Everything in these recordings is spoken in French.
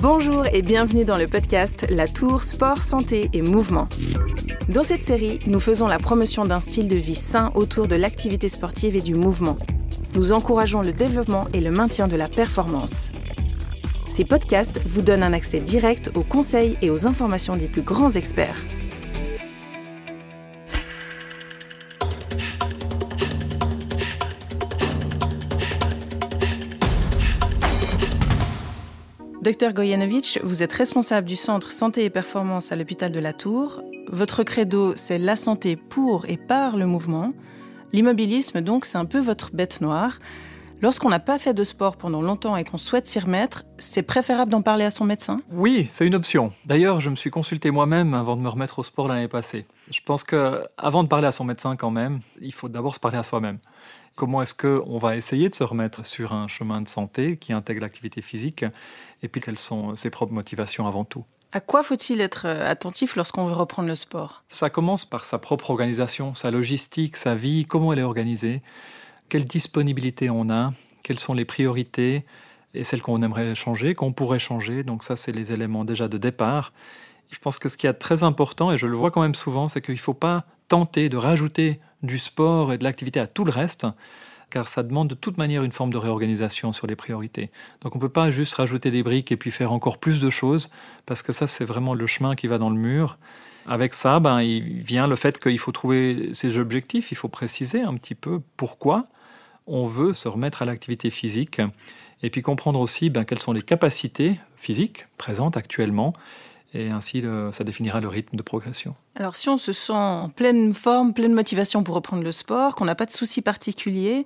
Bonjour et bienvenue dans le podcast La Tour Sport, Santé et Mouvement. Dans cette série, nous faisons la promotion d'un style de vie sain autour de l'activité sportive et du mouvement. Nous encourageons le développement et le maintien de la performance. Ces podcasts vous donnent un accès direct aux conseils et aux informations des plus grands experts. Docteur Goyanovitch, vous êtes responsable du centre santé et performance à l'hôpital de la Tour. Votre credo, c'est la santé pour et par le mouvement. L'immobilisme, donc, c'est un peu votre bête noire. Lorsqu'on n'a pas fait de sport pendant longtemps et qu'on souhaite s'y remettre, c'est préférable d'en parler à son médecin? Oui, c'est une option. D'ailleurs, je me suis consulté moi-même avant de me remettre au sport l'année passée. Je pense que avant de parler à son médecin quand même, il faut d'abord se parler à soi-même. Comment est-ce qu'on va essayer de se remettre sur un chemin de santé qui intègre l'activité physique Et puis quelles sont ses propres motivations avant tout? À quoi faut-il être euh, attentif lorsqu'on veut reprendre le sport? Ça commence par sa propre organisation, sa logistique, sa vie, comment elle est organisée, quelle disponibilité on a, quelles sont les priorités et celles qu'on aimerait changer, qu'on pourrait changer. Donc ça, c'est les éléments déjà de départ. Je pense que ce qui est très important, et je le vois quand même souvent, c'est qu'il ne faut pas tenter de rajouter du sport et de l'activité à tout le reste, car ça demande de toute manière une forme de réorganisation sur les priorités. Donc on ne peut pas juste rajouter des briques et puis faire encore plus de choses, parce que ça c'est vraiment le chemin qui va dans le mur. Avec ça, ben, il vient le fait qu'il faut trouver ses objectifs, il faut préciser un petit peu pourquoi on veut se remettre à l'activité physique, et puis comprendre aussi ben, quelles sont les capacités physiques présentes actuellement, et ainsi ça définira le rythme de progression. Alors si on se sent en pleine forme, pleine motivation pour reprendre le sport, qu'on n'a pas de soucis particuliers,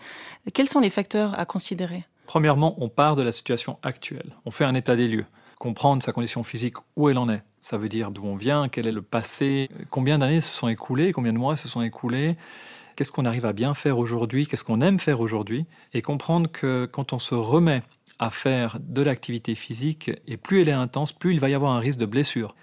quels sont les facteurs à considérer? Premièrement, on part de la situation actuelle, on fait un état des lieux, comprendre sa condition physique, où elle en est. Ça veut dire d'où on vient, quel est le passé, combien d'années se sont écoulées, combien de mois se sont écoulés, qu'est-ce qu'on arrive à bien faire aujourd'hui, qu'est-ce qu'on aime faire aujourd'hui, et comprendre que quand on se remet à faire de l'activité physique, et plus elle est intense, plus il va y avoir un risque de blessure.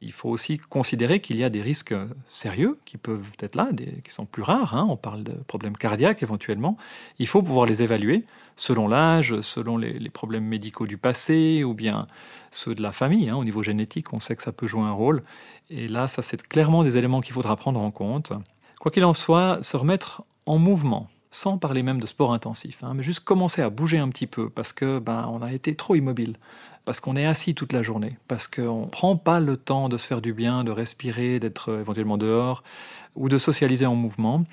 Il faut aussi considérer qu'il y a des risques sérieux qui peuvent être là, qui sont plus rares. Hein. On parle de problèmes cardiaques éventuellement. Il faut pouvoir les évaluer selon l'âge, selon les, problèmes médicaux du passé ou bien ceux de la famille. Hein. Au niveau génétique, on sait que ça peut jouer un rôle. Et là, ça, c'est clairement des éléments qu'il faudra prendre en compte. Quoi qu'il en soit, se remettre en mouvement, sans parler même de sport intensif, hein, mais juste commencer à bouger un petit peu parce que ben, on a été trop immobile, parce qu'on est assis toute la journée, parce qu'on prend pas le temps de se faire du bien, de respirer, d'être euh, éventuellement dehors ou de socialiser en mouvement.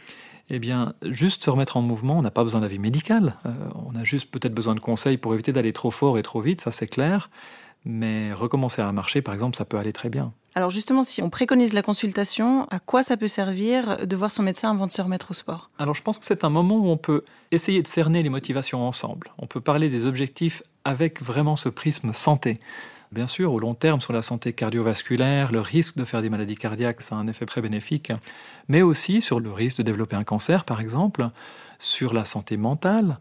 Eh bien, juste se remettre en mouvement, on n'a pas besoin d'avis médical, euh, on a juste peut-être besoin de conseils pour éviter d'aller trop fort et trop vite, ça c'est clair, mais recommencer à marcher, par exemple, ça peut aller très bien. Alors justement, si on préconise la consultation, à quoi ça peut servir de voir son médecin avant de se remettre au sport? Alors je pense que c'est un moment où on peut essayer de cerner les motivations ensemble. On peut parler des objectifs avec vraiment ce prisme santé. Bien sûr, au long terme, sur la santé cardiovasculaire, le risque de faire des maladies cardiaques, ça a un effet très bénéfique, mais aussi sur le risque de développer un cancer, par exemple, sur la santé mentale,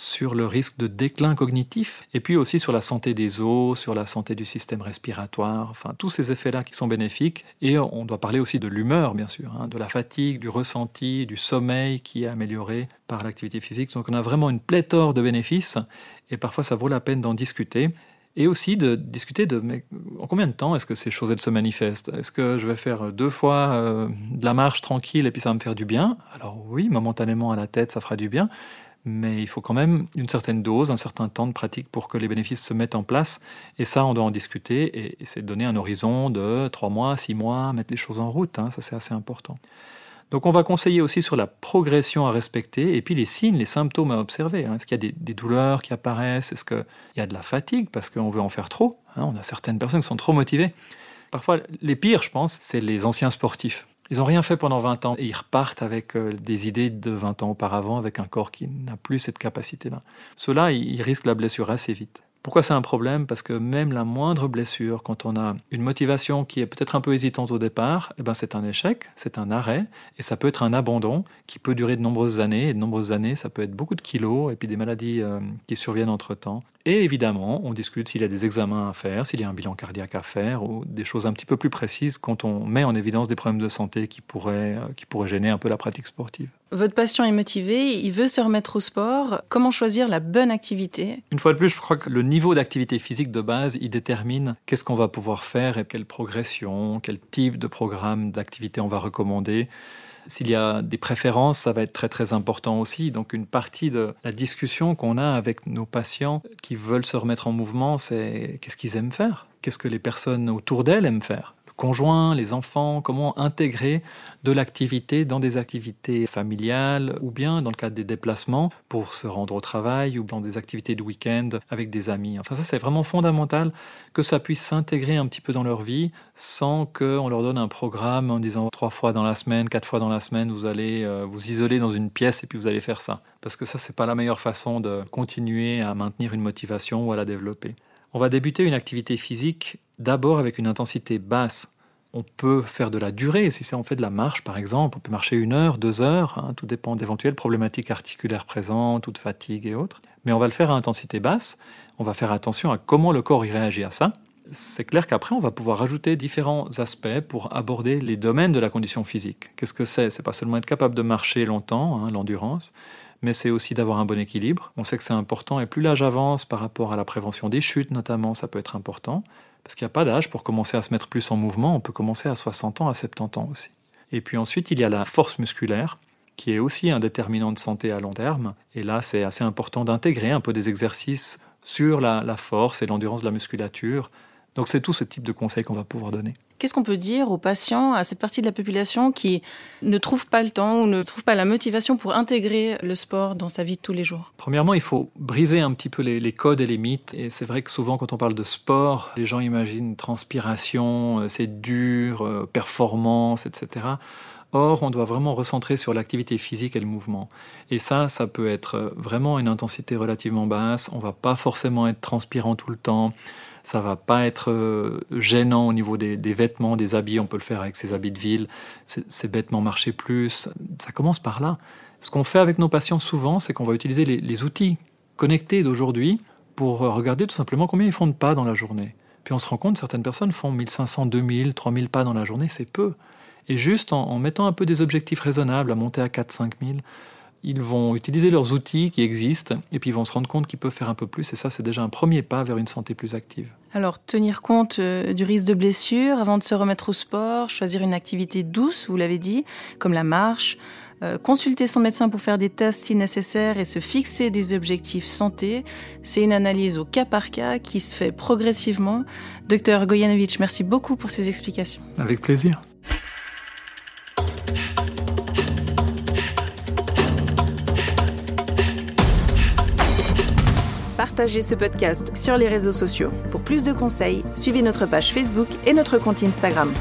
sur le risque de déclin cognitif, et puis aussi sur la santé des os, sur la santé du système respiratoire, enfin tous ces effets-là qui sont bénéfiques. Et on doit parler aussi de l'humeur, bien sûr, hein, de la fatigue, du ressenti, du sommeil qui est amélioré par l'activité physique. Donc on a vraiment une pléthore de bénéfices, et parfois ça vaut la peine d'en discuter. Et aussi de discuter de en combien de temps est-ce que ces choses elles se manifestent? Est-ce que je vais faire deux fois euh, de la marche tranquille et puis ça va me faire du bien? Alors oui, momentanément à la tête ça fera du bien, mais il faut quand même une certaine dose, un certain temps de pratique pour que les bénéfices se mettent en place. Et ça, on doit en discuter et, c'est donner un horizon de trois mois, six mois, mettre les choses en route. Hein, ça, c'est assez important. Donc, on va conseiller aussi sur la progression à respecter et puis les signes, les symptômes à observer. Hein. Est-ce qu'il y a des, douleurs qui apparaissent? Est-ce qu'il y a de la fatigue? Parce qu'on veut en faire trop hein? On a certaines personnes qui sont trop motivées. Parfois, les pires, je pense, c'est les anciens sportifs. Ils n'ont rien fait pendant 20 ans et ils repartent avec euh, des idées de 20 ans auparavant, avec un corps qui n'a plus cette capacité-là. Ceux-là, ils risquent la blessure assez vite. Pourquoi c'est un problème? Parce que même la moindre blessure, quand on a une motivation qui est peut-être un peu hésitante au départ, eh ben c'est un échec, c'est un arrêt, et ça peut être un abandon qui peut durer de nombreuses années. Et de nombreuses années, ça peut être beaucoup de kilos et puis des maladies euh, qui surviennent entre-temps. Et évidemment, on discute s'il y a des examens à faire, s'il y a un bilan cardiaque à faire, ou des choses un petit peu plus précises quand on met en évidence des problèmes de santé qui pourraient, euh, qui pourraient gêner un peu la pratique sportive. Votre patient est motivé, il veut se remettre au sport. Comment choisir la bonne activité? Une fois de plus, je crois que le niveau d'activité physique de base, il détermine qu'est-ce qu'on va pouvoir faire et quelle progression, quel type de programme d'activité on va recommander. S'il y a des préférences, ça va être très très important aussi. Donc une partie de la discussion qu'on a avec nos patients qui veulent se remettre en mouvement, c'est qu'est-ce qu'ils aiment faire? Qu'est-ce que les personnes autour d'elles aiment faire? Conjoints, les enfants, comment intégrer de l'activité dans des activités familiales ou bien dans le cadre des déplacements pour se rendre au travail ou dans des activités de week-end avec des amis. Enfin ça c'est vraiment fondamental que ça puisse s'intégrer un petit peu dans leur vie sans qu'on leur donne un programme en disant trois fois dans la semaine, quatre fois dans la semaine vous allez euh, vous isoler dans une pièce et puis vous allez faire ça. Parce que ça c'est pas la meilleure façon de continuer à maintenir une motivation ou à la développer. On va débuter une activité physique d'abord avec une intensité basse. On peut faire de la durée, si c'est en fait de la marche par exemple, on peut marcher une heure, deux heures, hein, tout dépend d'éventuelles problématiques articulaires présentes ou de fatigue et autres. Mais on va le faire à intensité basse, on va faire attention à comment le corps y réagit à ça. C'est clair qu'après, on va pouvoir rajouter différents aspects pour aborder les domaines de la condition physique. Qu'est-ce que c'est? C'est pas seulement être capable de marcher longtemps, hein, l'endurance, mais c'est aussi d'avoir un bon équilibre. On sait que c'est important, et plus l'âge avance par rapport à la prévention des chutes notamment, ça peut être important, parce qu'il n'y a pas d'âge pour commencer à se mettre plus en mouvement, on peut commencer à 60 ans, à 70 ans aussi. Et puis ensuite, il y a la force musculaire, qui est aussi un déterminant de santé à long terme, et là c'est assez important d'intégrer un peu des exercices sur la, force et l'endurance de la musculature. Donc c'est tout ce type de conseils qu'on va pouvoir donner. Qu'est-ce qu'on peut dire aux patients, à cette partie de la population qui ne trouve pas le temps ou ne trouve pas la motivation pour intégrer le sport dans sa vie de tous les jours? Premièrement, il faut briser un petit peu les, codes et les mythes. Et c'est vrai que souvent, quand on parle de sport, les gens imaginent transpiration, euh, c'est dur, euh, performance, etc. Or, on doit vraiment recentrer sur l'activité physique et le mouvement. Et ça, ça peut être vraiment une intensité relativement basse. On va pas forcément être transpirant tout le temps ça va pas être euh, gênant au niveau des, vêtements, des habits. On peut le faire avec ses habits de ville, c'est bêtement marcher plus. Ça commence par là. Ce qu'on fait avec nos patients souvent, c'est qu'on va utiliser les, outils connectés d'aujourd'hui pour regarder tout simplement combien ils font de pas dans la journée. Puis on se rend compte, certaines personnes font 1500, 2000, 3000 pas dans la journée, c'est peu. Et juste en, en, mettant un peu des objectifs raisonnables, à monter à 4 5000, ils vont utiliser leurs outils qui existent et puis ils vont se rendre compte qu'ils peuvent faire un peu plus et ça c'est déjà un premier pas vers une santé plus active. Alors tenir compte euh, du risque de blessure avant de se remettre au sport, choisir une activité douce, vous l'avez dit, comme la marche, euh, consulter son médecin pour faire des tests si nécessaire et se fixer des objectifs santé, c'est une analyse au cas par cas qui se fait progressivement. Docteur Goyanovitch, merci beaucoup pour ces explications. Avec plaisir. Partagez ce podcast sur les réseaux sociaux. Pour plus de conseils, suivez notre page Facebook et notre compte Instagram.